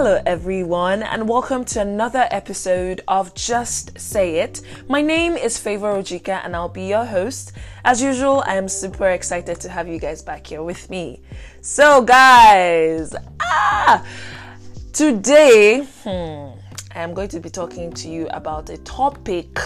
Hello, everyone, and welcome to another episode of Just Say It. My name is Favor Ojika, and I'll be your host. As usual, I am super excited to have you guys back here with me. So, guys, ah, today, hmm, I am going to be talking to you about a topic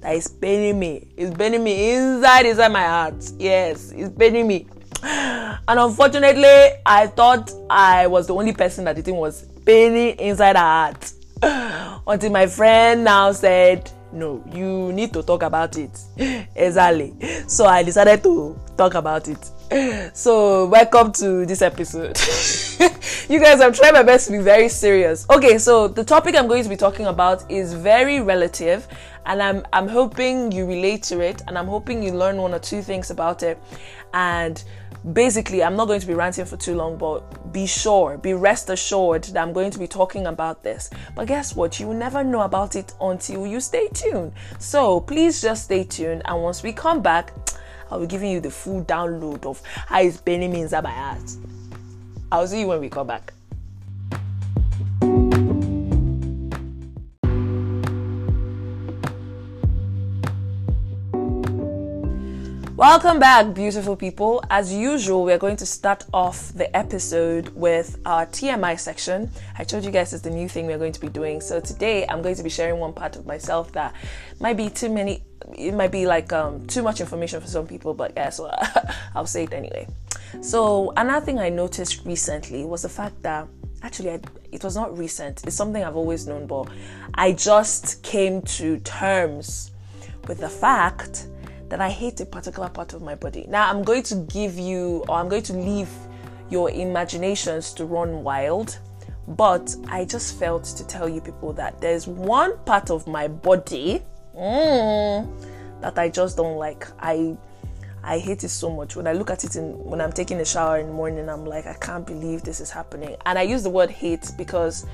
that is paining me. It's paining me inside, inside my heart. Yes, it's paining me. And unfortunately, I thought I was the only person that the thing was paining inside her heart. Until my friend now said, No, you need to talk about it. exactly. So I decided to talk about it. So, welcome to this episode. you guys, I'm trying my best to be very serious. Okay, so the topic I'm going to be talking about is very relative, and I'm I'm hoping you relate to it, and I'm hoping you learn one or two things about it. And basically, I'm not going to be ranting for too long, but be sure, be rest assured that I'm going to be talking about this. But guess what? You will never know about it until you stay tuned. So please just stay tuned, and once we come back, I'll be giving you the full download of how it's burning me inside my heart. I'll see you when we come back. Welcome back, beautiful people. As usual, we're going to start off the episode with our TMI section. I told you guys it's the new thing we're going to be doing. So today, I'm going to be sharing one part of myself that might be too many. It might be like um, too much information for some people, but yeah, so I'll say it anyway. So another thing I noticed recently was the fact that actually I, it was not recent. It's something I've always known, but I just came to terms with the fact that I hate a particular part of my body. Now, I'm going to give you, or I'm going to leave your imaginations to run wild, but I just felt to tell you people that there's one part of my body mm, that I just don't like. I I hate it so much. When I look at it in when I'm taking a shower in the morning, I'm like, I can't believe this is happening. And I use the word hate because,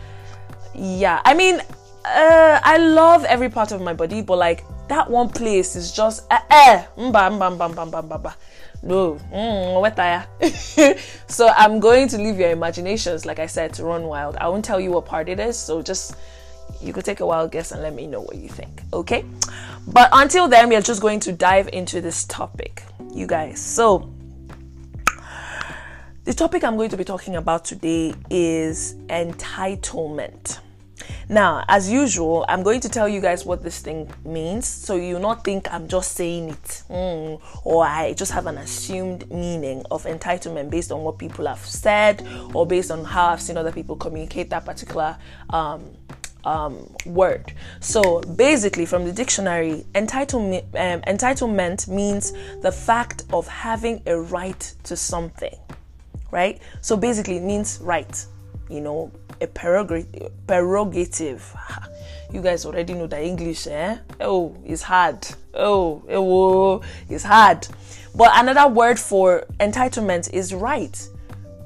yeah, I mean, uh, I love every part of my body, but like that one place is just eh, eh mba mba mba mba mba mba no mm, so i'm going to leave your imaginations like i said to run wild. I won't tell you what part it is so just you could take a wild guess and let me know what you think okay? But until then we are just going to dive into this topic you guys. So the topic i'm going to be talking about today is entitlement now, as usual, I'm going to tell you guys what this thing means so you not think I'm just saying it mm, or I just have an assumed meaning of entitlement based on what people have said or based on how I've seen other people communicate that particular um, um, word. So basically, from the dictionary, entitlement, um, entitlement means the fact of having a right to something, right? So basically, it means right, you know, a prerogative. You guys already know the English, eh? Oh, it's hard. Oh, oh, it's hard. But another word for entitlement is right,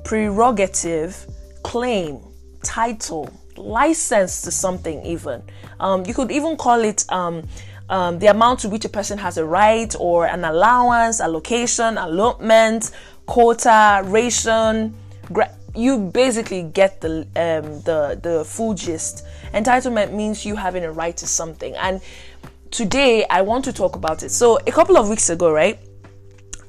prerogative, claim, title, license to something, even. Um, you could even call it um, um, the amount to which a person has a right or an allowance, allocation, allotment, quota, ration, gra- you basically get the um, the the full gist. Entitlement means you having a right to something, and today I want to talk about it. So a couple of weeks ago, right?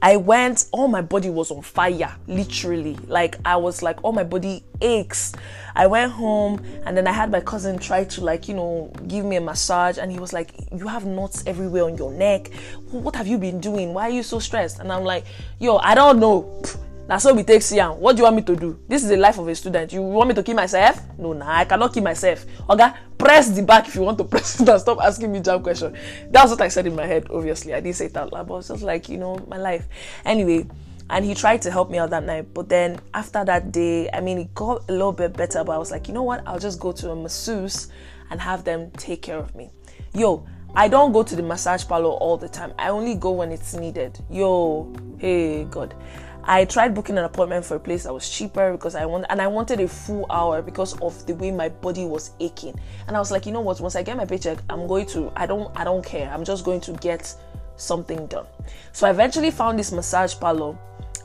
I went, all my body was on fire, literally. Like I was like, all my body aches. I went home and then I had my cousin try to like, you know, give me a massage and he was like, You have knots everywhere on your neck. What have you been doing? Why are you so stressed? And I'm like, yo, I don't know. That's how we take Siam. What do you want me to do? This is the life of a student. You want me to kill myself? No, nah, I cannot kill myself. Okay, press the back if you want to press it and stop asking me jam question. That's what I said in my head. Obviously, I didn't say it out loud, but it's just like you know my life. Anyway, and he tried to help me out that night. But then after that day, I mean, it got a little bit better. But I was like, you know what? I'll just go to a masseuse and have them take care of me. Yo, I don't go to the massage parlor all the time. I only go when it's needed. Yo, hey God. I tried booking an appointment for a place that was cheaper because I want and I wanted a full hour because of the way my body was aching. And I was like, you know what? Once I get my paycheck, I'm going to. I don't. I don't care. I'm just going to get something done. So I eventually found this massage parlor,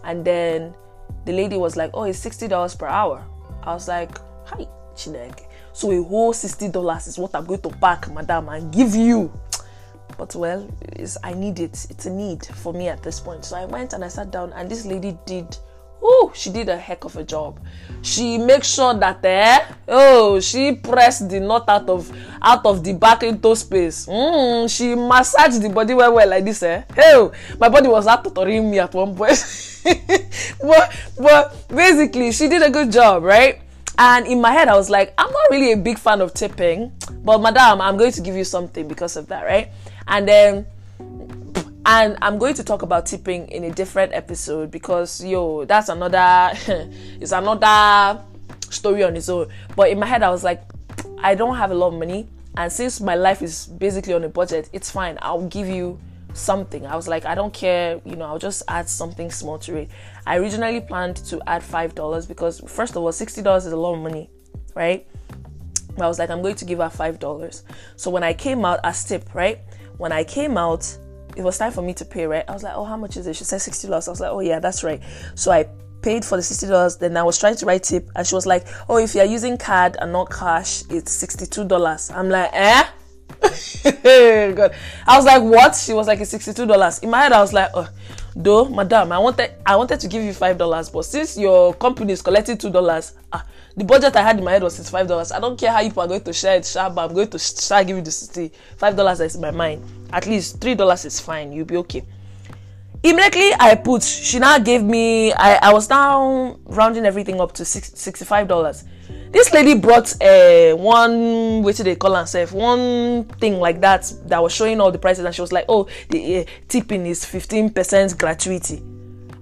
and then the lady was like, "Oh, it's sixty dollars per hour." I was like, "Hi, Chineke. So a whole sixty dollars is what I'm going to pack, madam, and give you. But well, I need it. It's a need for me at this point. So I went and I sat down, and this lady did Oh, she did a heck of a job. She makes sure that eh, oh, she pressed the knot out of out of the back into space. Mm, she massaged the body well well like this, eh. Hey, my body was out torturing me at one point. but but basically she did a good job, right? And in my head, I was like, I'm not really a big fan of tipping, but madam, I'm going to give you something because of that, right? And then and i'm going to talk about tipping in a different episode because yo that's another it's another story on its own. But in my head i was like i don't have a lot of money. And since my life is basically on a budget it's fine. I'll give you something. I was like i don't care. You know i'll just add something small to it. I originally planned to add five dollars because first of all sixty dollars is a lot of money right? But i was like i'm going to give her five dollars. So when i came out as tip right when i came out it was time for me to pay, right? I was like, oh, how much is it? She said $60. I was like, oh, yeah, that's right. So I paid for the $60. Then I was trying to write tip, and she was like, oh, if you're using card and not cash, it's $62. I'm like, eh? God. I was like, what? She was like, it's $62. In my head, I was like, oh, though, madam, I wanted I wanted to give you five dollars, but since your company is collecting two dollars, ah, the budget I had in my head was sixty-five dollars. I don't care how you are going to share it, but I'm going to start giving the city five dollars is in my mind. At least three dollars is fine. You'll be okay. Immediately I put, she now gave me. I, I was now rounding everything up to six, sixty-five dollars. This lady brought uh, one, what did they call herself? One thing like that that was showing all the prices, and she was like, "Oh, the uh, tipping is fifteen percent gratuity."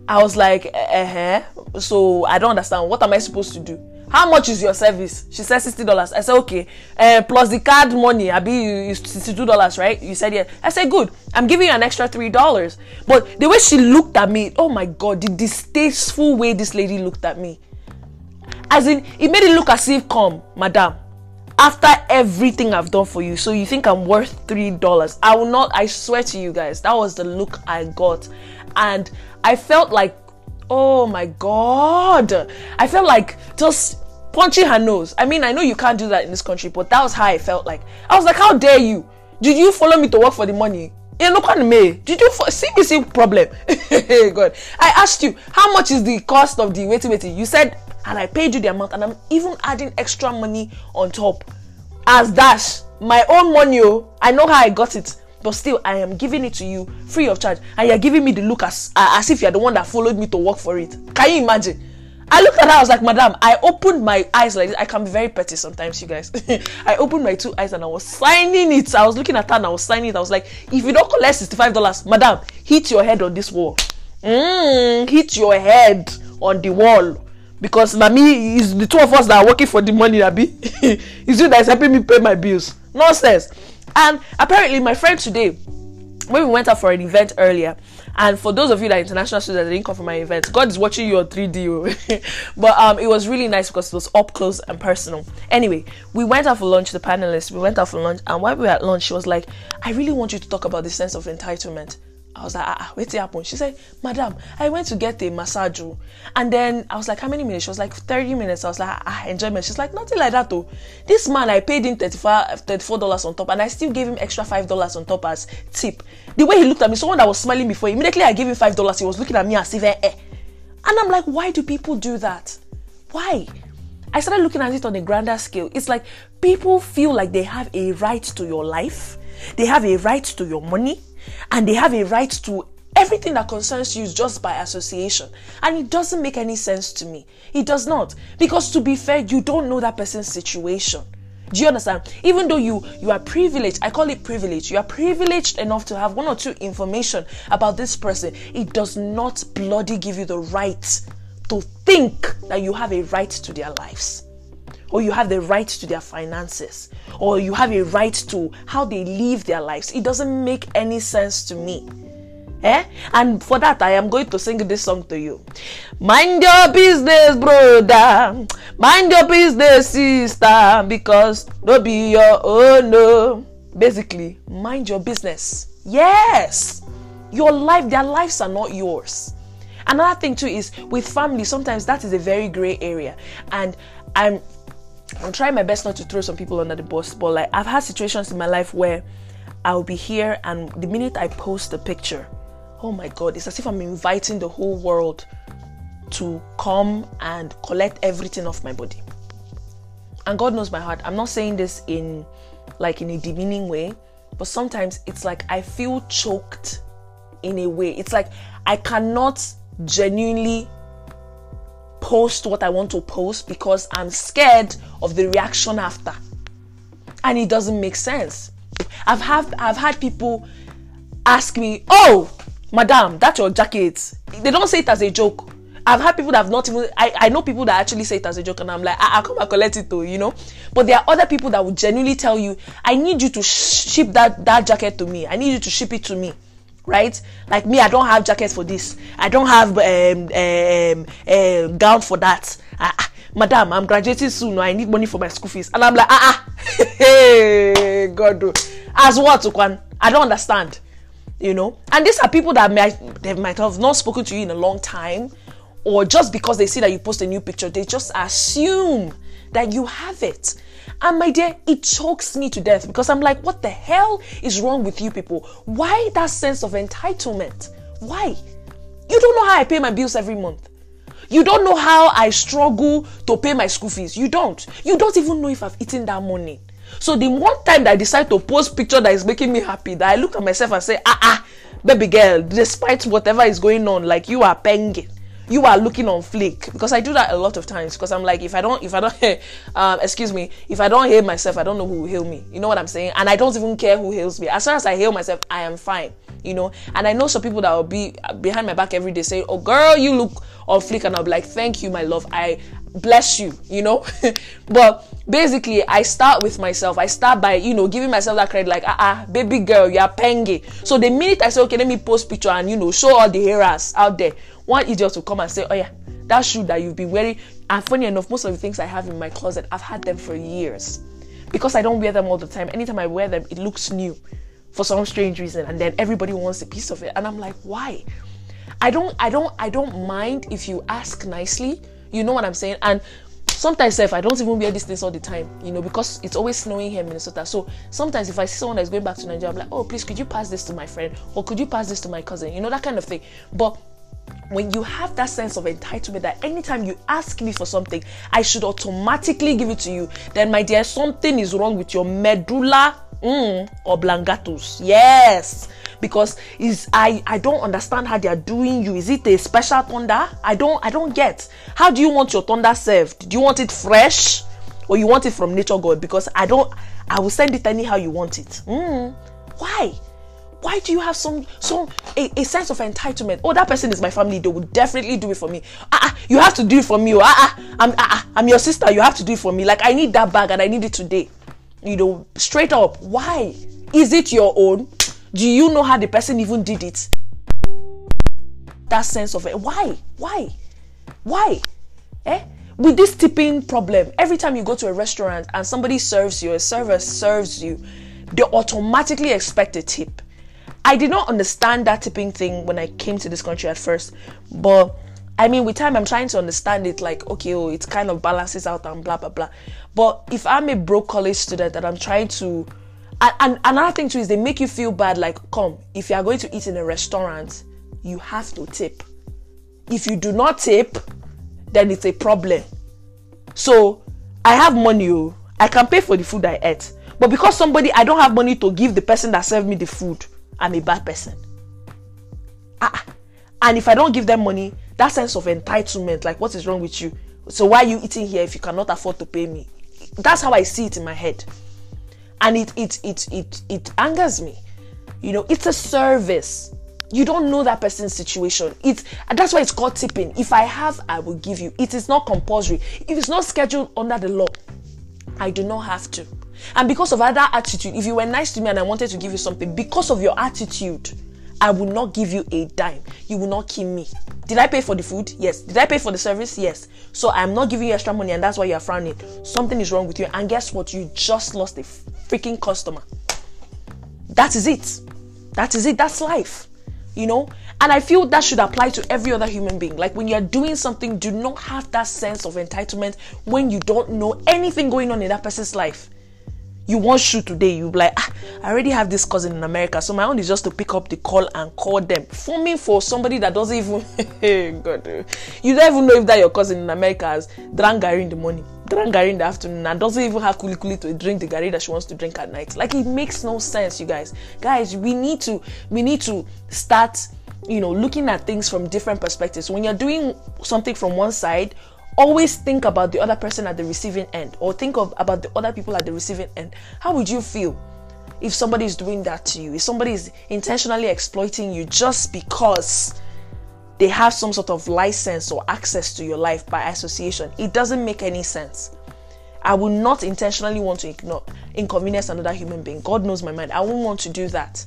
I was like, "Uh huh." So I don't understand. What am I supposed to do? how much is your service she said sixty dollars i said okay uh, plus the card money abi is sixty-two dollars right you said yeah i said good i'm giving you an extra three dollars but the way she looked at me oh my god the distasteful way this lady looked at me as in it made it look as if come madam after everything i've done for you so you think i'm worth three dollars i will not i swear to you guys that was the look i got and i felt like oh my god i felt like just punching her nose. I mean, I know you can't do that in this country, but that was how I felt like. I was like, how dare you? Did you follow me to work for the money? You look of me. Did you for CBC problem? God, I asked you how much is the cost of the waiting waiting. You said, and I paid you the amount, and I'm even adding extra money on top as dash my own money. Oh, I know how I got it, but still, I am giving it to you free of charge, and you're giving me the look as as if you're the one that followed me to work for it. Can you imagine? I looked at her, I was like, Madam, I opened my eyes like this. I can be very petty sometimes, you guys. I opened my two eyes and I was signing it. I was looking at her and I was signing it. I was like, if you don't collect $65, Madam, hit your head on this wall. Mm, hit your head on the wall. Because na me is the two of us that are working for the money, abi. is you that is helping me pay my bills. Nonsense. And apparently, my friend today, when we went out for an event earlier, and for those of you that are international students that didn't come for my event, God is watching you on 3D. but um, it was really nice because it was up close and personal. Anyway, we went out for lunch, the panelists, we went out for lunch, and while we were at lunch, she was like, I really want you to talk about the sense of entitlement. I was like, ah, ah wait happen. She said, Madam, I went to get a massage. Oh. And then I was like, How many minutes? She was like, 30 minutes. I was like, ah, ah enjoyment. She's like, Nothing like that though. This man, I paid him $34 on top and I still gave him extra $5 on top as tip. The way he looked at me, someone that was smiling before, immediately I gave him $5. He was looking at me as if, eh, eh. And I'm like, Why do people do that? Why? I started looking at it on a grander scale. It's like people feel like they have a right to your life, they have a right to your money and they have a right to everything that concerns you just by association. And it doesn't make any sense to me. It does not. Because to be fair, you don't know that person's situation. Do you understand? Even though you you are privileged, I call it privilege. You are privileged enough to have one or two information about this person. It does not bloody give you the right to think that you have a right to their lives or you have the right to their finances, or you have a right to how they live their lives. It doesn't make any sense to me. Eh? And for that, I am going to sing this song to you. Mind your business, brother. Mind your business, sister. Because no be your own. No. Basically, mind your business. Yes. Your life, their lives are not yours. Another thing too is with family, sometimes that is a very gray area. And I'm I'm trying my best not to throw some people under the bus, but like I've had situations in my life where I'll be here and the minute I post a picture, oh my god, it's as if I'm inviting the whole world to come and collect everything off my body. And God knows my heart. I'm not saying this in like in a demeaning way, but sometimes it's like I feel choked in a way. It's like I cannot genuinely post what I want to post because I'm scared of the reaction after. And it doesn't make sense. I've had I've had people ask me, "Oh, madam, that's your jacket." They don't say it as a joke. I've had people that have not even I, I know people that actually say it as a joke and I'm like, I, I come and collect it though, you know. But there are other people that will genuinely tell you, I need you to ship that that jacket to me. I need you to ship it to me. Right? Like me, I don't have jackets for this. I don't have um, um, um gown for that. Ah, ah, madam, I'm graduating soon. I need money for my school fees. And I'm like, ah, ah. hey, God, oh. as what, Ukwan? I don't understand. You know, and these are people that might they might have not spoken to you in a long time, or just because they see that you post a new picture, they just assume that you have it. And my dear, it chokes me to death because I'm like, what the hell is wrong with you people? Why that sense of entitlement? Why? You don't know how I pay my bills every month. You don't know how I struggle to pay my school fees. You don't. You don't even know if I've eaten that money. So the one time that I decide to post picture that is making me happy, that I look at myself and say, ah ah, baby girl, despite whatever is going on, like you are penging you are looking on flick because I do that a lot of times because I'm like if I don't if I don't um, excuse me if I don't heal myself I don't know who will heal me. You know what I'm saying? And I don't even care who heals me. As soon as I heal myself I am fine you know? And I know some people that will be behind my back every day say oh girl you look on flick and I'll be like thank you my love. I bless you you know? But basically i start with myself. I start by you know giving myself that credit like ah uh-uh, baby girl you're pengy so the minute i say okay let me post picture and you know show all the hearers out there one idiot will come and say oh yeah that shoe that you've been wearing and funny enough most of the things i have in my closet i've had them for years. Because i don't wear them all the time. Anytime i wear them it looks new for some strange reason and then everybody wants a piece of it and i'm like why? I don't i don't i don't mind if you ask nicely you know what I'm saying? And sometimes if I don't even wear these things all the time, you know, because it's always snowing here in Minnesota. So sometimes if I see someone that's going back to Nigeria, I'm like, oh, please, could you pass this to my friend? Or could you pass this to my cousin? You know, that kind of thing. But when you have that sense of entitlement that anytime you ask me for something, I should automatically give it to you, then my dear, something is wrong with your medulla mm, oblongatus. Yes because is I I don't understand how they are doing you. Is it a special thunder? I don't I don't get. How do you want your thunder served? Do you want it fresh or you want it from nature God? Because I don't I will send it anyhow you want it. Mm, why? why do you have some some a, a, sense of entitlement oh that person is my family they will definitely do it for me ah, ah you have to do it for me oh ah, ah i'm ah, ah, i'm your sister you have to do it for me like i need that bag and i need it today you know straight up why is it your own do you know how the person even did it? That sense of it. Why? Why? Why? Eh? With this tipping problem, every time you go to a restaurant and somebody serves you, a server serves you, they automatically expect a tip. I did not understand that tipping thing when I came to this country at first, but I mean, with time, I'm trying to understand it like, okay, oh, it kind of balances out and blah, blah, blah. But if I'm a broke college student and I'm trying to and, and another thing too is they make you feel bad like come if you are going to eat in a restaurant you have to tip. If you do not tip then it's a problem. So i have money oh. I can pay for the food i ate. But because somebody i don't have money to give the person that served me the food i'm a bad person. Ah and if i don't give them money that sense of entitlement like what is wrong with you? So why are you eating here if you cannot afford to pay me? That's how i see it in my head. And it it it it it angers me. You know it's a service. You don't know that person's situation. It's that's why it's called tipping. If i have i will give you. It is not compulsory. If it's not scheduled under the law i do not have to. And because of other attitude if you were nice to me and i wanted to give you something because of your attitude I will not give you a dime. You will not kill me. Did I pay for the food? Yes. Did I pay for the service? Yes. So I'm not giving you extra money and that's why you're frowning. Something is wrong with you. And guess what? You just lost a freaking customer. That is it. That is it. That's life. You know? And I feel that should apply to every other human being. Like when you're doing something, do not have that sense of entitlement when you don't know anything going on in that person's life. You want shoot today, you like, ah, I already have this cousin in America, so my own is just to pick up the call and call them. Forming for somebody that doesn't even, God, you don't even know if that your cousin in America has drank gari in the morning, drank gari in the afternoon, and doesn't even have kuli kuli to drink the gari that she wants to drink at night. Like it makes no sense, you guys. Guys, we need to, we need to start you know looking at things from different perspectives when you're doing something from one side always think about the other person at the receiving end or think of about the other people at the receiving end. How would you feel if somebody is doing that to you? If somebody is intentionally exploiting you just because they have some sort of license or access to your life by association? It doesn't make any sense. I will not intentionally want to ignore inconvenience another human being. God knows my mind. I won't want to do that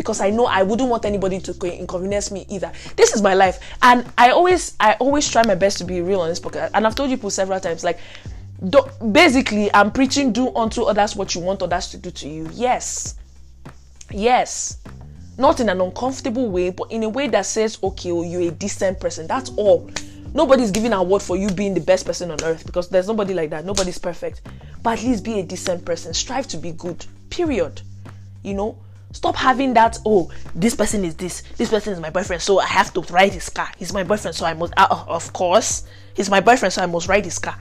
because I know I wouldn't want anybody to inconvenience me either. This is my life, and I always I always try my best to be real on this podcast. And I've told you people several times, like basically, I'm preaching do unto others what you want others to do to you. Yes, yes, not in an uncomfortable way, but in a way that says, okay, oh, you're a decent person. That's all. Nobody's giving an award for you being the best person on earth because there's nobody like that. Nobody's perfect. But at least be a decent person. Strive to be good. Period. You know, Stop having that, oh, this person is this, this person is my boyfriend, so I have to ride his car. He's my boyfriend, so I must, uh, of course, he's my boyfriend, so I must ride his car.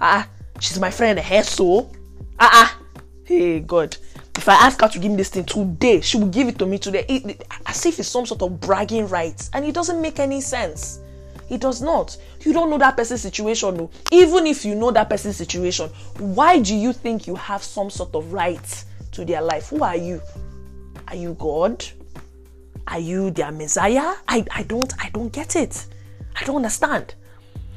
Ah, uh, she's my friend, hair so. Ah, uh, hey, God. If I ask her to give me this thing today, she will give it to me today. It, it, as if it's some sort of bragging rights. And it doesn't make any sense. It does not. You don't know that person's situation. No. Even if you know that person's situation, why do you think you have some sort of right to their life? Who are you? Are you God? Are you their Messiah? I, I don't I don't get it. I don't understand.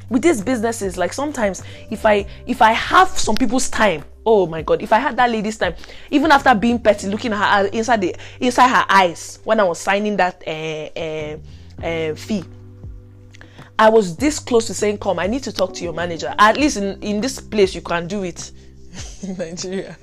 With these businesses, like sometimes if I if I have some people's time, oh my god, if I had that lady's time, even after being petty, looking at her inside the inside her eyes when I was signing that uh, uh, uh, fee, I was this close to saying, "Come, I need to talk to your manager." At least in in this place, you can do it. Nigeria,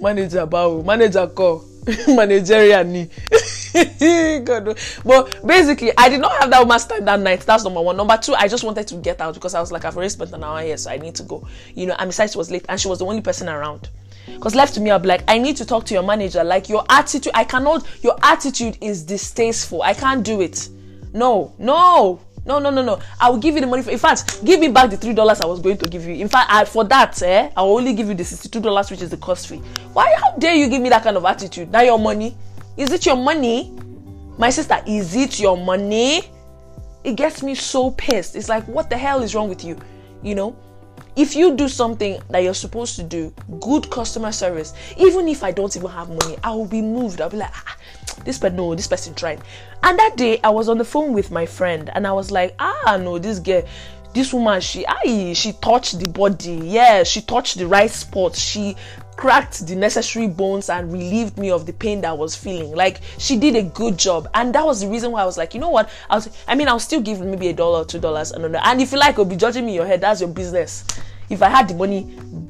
manager bow, manager call. managerial God. But basically, I did not have that much time that night. That's number one. Number two, I just wanted to get out because I was like, I've already spent an hour here, so I need to go. You know, and besides, she was late and she was the only person around. Because left to me, I'll be like, I need to talk to your manager. Like, your attitude, I cannot, your attitude is distasteful. I can't do it. No, no. No, no, no, no. I will give you the money. For, in fact, give me back the three dollars I was going to give you. In fact, I, for that, eh, I will only give you the sixty-two dollars, which is the cost fee. Why? How dare you give me that kind of attitude? Now your money? Is it your money? My sister, is it your money? It gets me so pissed. It's like, what the hell is wrong with you? You know. If you do something that you're supposed to do, good customer service, even if I don't even have money, I will be moved. I'll be like, ah, this person no this person tried. And that day i was on the phone with my friend and i was like ah no this girl this woman she I she touched the body. Yeah she touched the right spot. She cracked the necessary bones and relieved me of the pain that I was feeling. Like she did a good job. And that was the reason why i was like you know what? I was i mean i'll still give maybe a dollar two dollars and and if you like you'll be judging me your head. That's your business if i had the money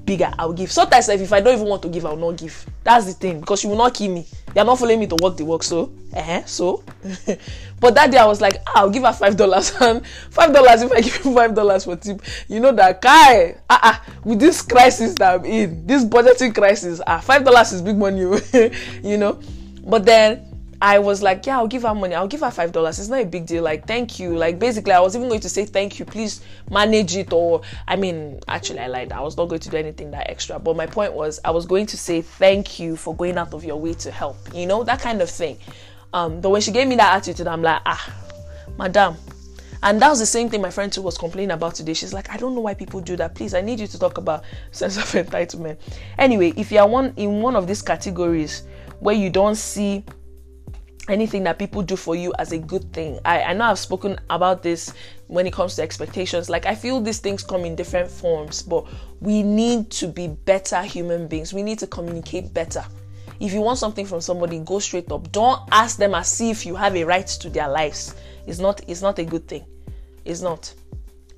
bigger i'll give. Sometimes if i don't even want to give i'll not give. That's the thing because you will not kill me. They're not following me to work the work so uh-huh, so. But that day i was like ah, i'll give her five dollars. And five dollars if i give you five dollars for tip you know that guy ah uh-uh, with this crisis that i'm in this budgeting crisis ah five dollars is big money you know. But then I was like, yeah, I'll give her money. I'll give her five dollars. It's not a big deal. Like, thank you. Like, basically, I was even going to say thank you. Please manage it. Or, I mean, actually, I lied. I was not going to do anything that extra. But my point was, I was going to say thank you for going out of your way to help. You know, that kind of thing. Um, but when she gave me that attitude, I'm like, ah, madam. And that was the same thing my friend too was complaining about today. She's like, I don't know why people do that. Please, I need you to talk about sense of entitlement. Anyway, if you are one in one of these categories where you don't see anything that people do for you as a good thing. I, I know I've spoken about this when it comes to expectations. Like, I feel these things come in different forms, but we need to be better human beings. We need to communicate better. If you want something from somebody, go straight up. Don't ask them as if you have a right to their lives. It's not, it's not a good thing. It's not.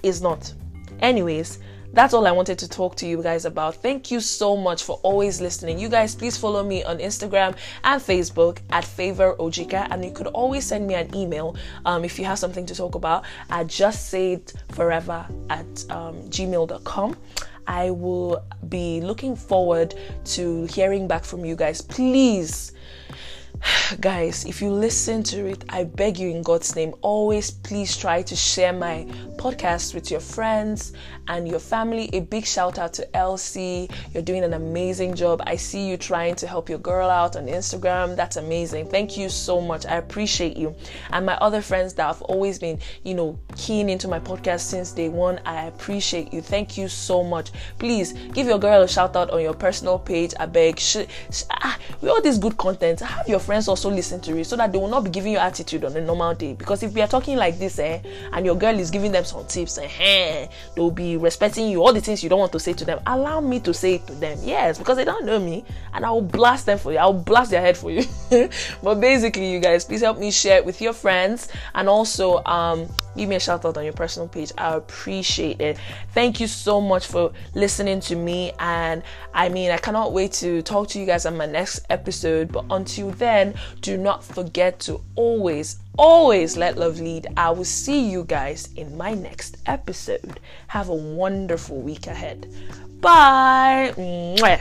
It's not. Anyways, that's all I wanted to talk to you guys about. Thank you so much for always listening. You guys, please follow me on Instagram and Facebook at Favor Ojika, and you could always send me an email um, if you have something to talk about at just say it forever at um, gmail.com. I will be looking forward to hearing back from you guys. Please guys, if you listen to it, I beg you in God's name, always please try to share my podcast with your friends and your family. A big shout out to Elsie. You're doing an amazing job. I see you trying to help your girl out on Instagram. That's amazing. Thank you so much. I appreciate you. And my other friends that have always been, you know, keen into my podcast since day one, I appreciate you. Thank you so much. Please give your girl a shout out on your personal page. I beg. Sh- sh- ah, with all this good content, have your friends also listen to it so that they will not be giving you attitude on a normal day. Because if we are talking like this, eh, and your girl is giving them some tips, eh, they'll be respecting you. All the things you don't want to say to them, allow me to say it to them. Yes, because they don't know me, and I will blast them for you. I'll blast their head for you. but basically, you guys, please help me share it with your friends, and also um, give me a shout out on your personal page. I appreciate it. Thank you so much for listening to me, and I mean, I cannot wait to talk to you guys on my next episode. But until then, do not forget to always, always let love lead. I will see you guys in my next episode. Have a wonderful week ahead. Bye. Mwah.